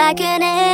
like an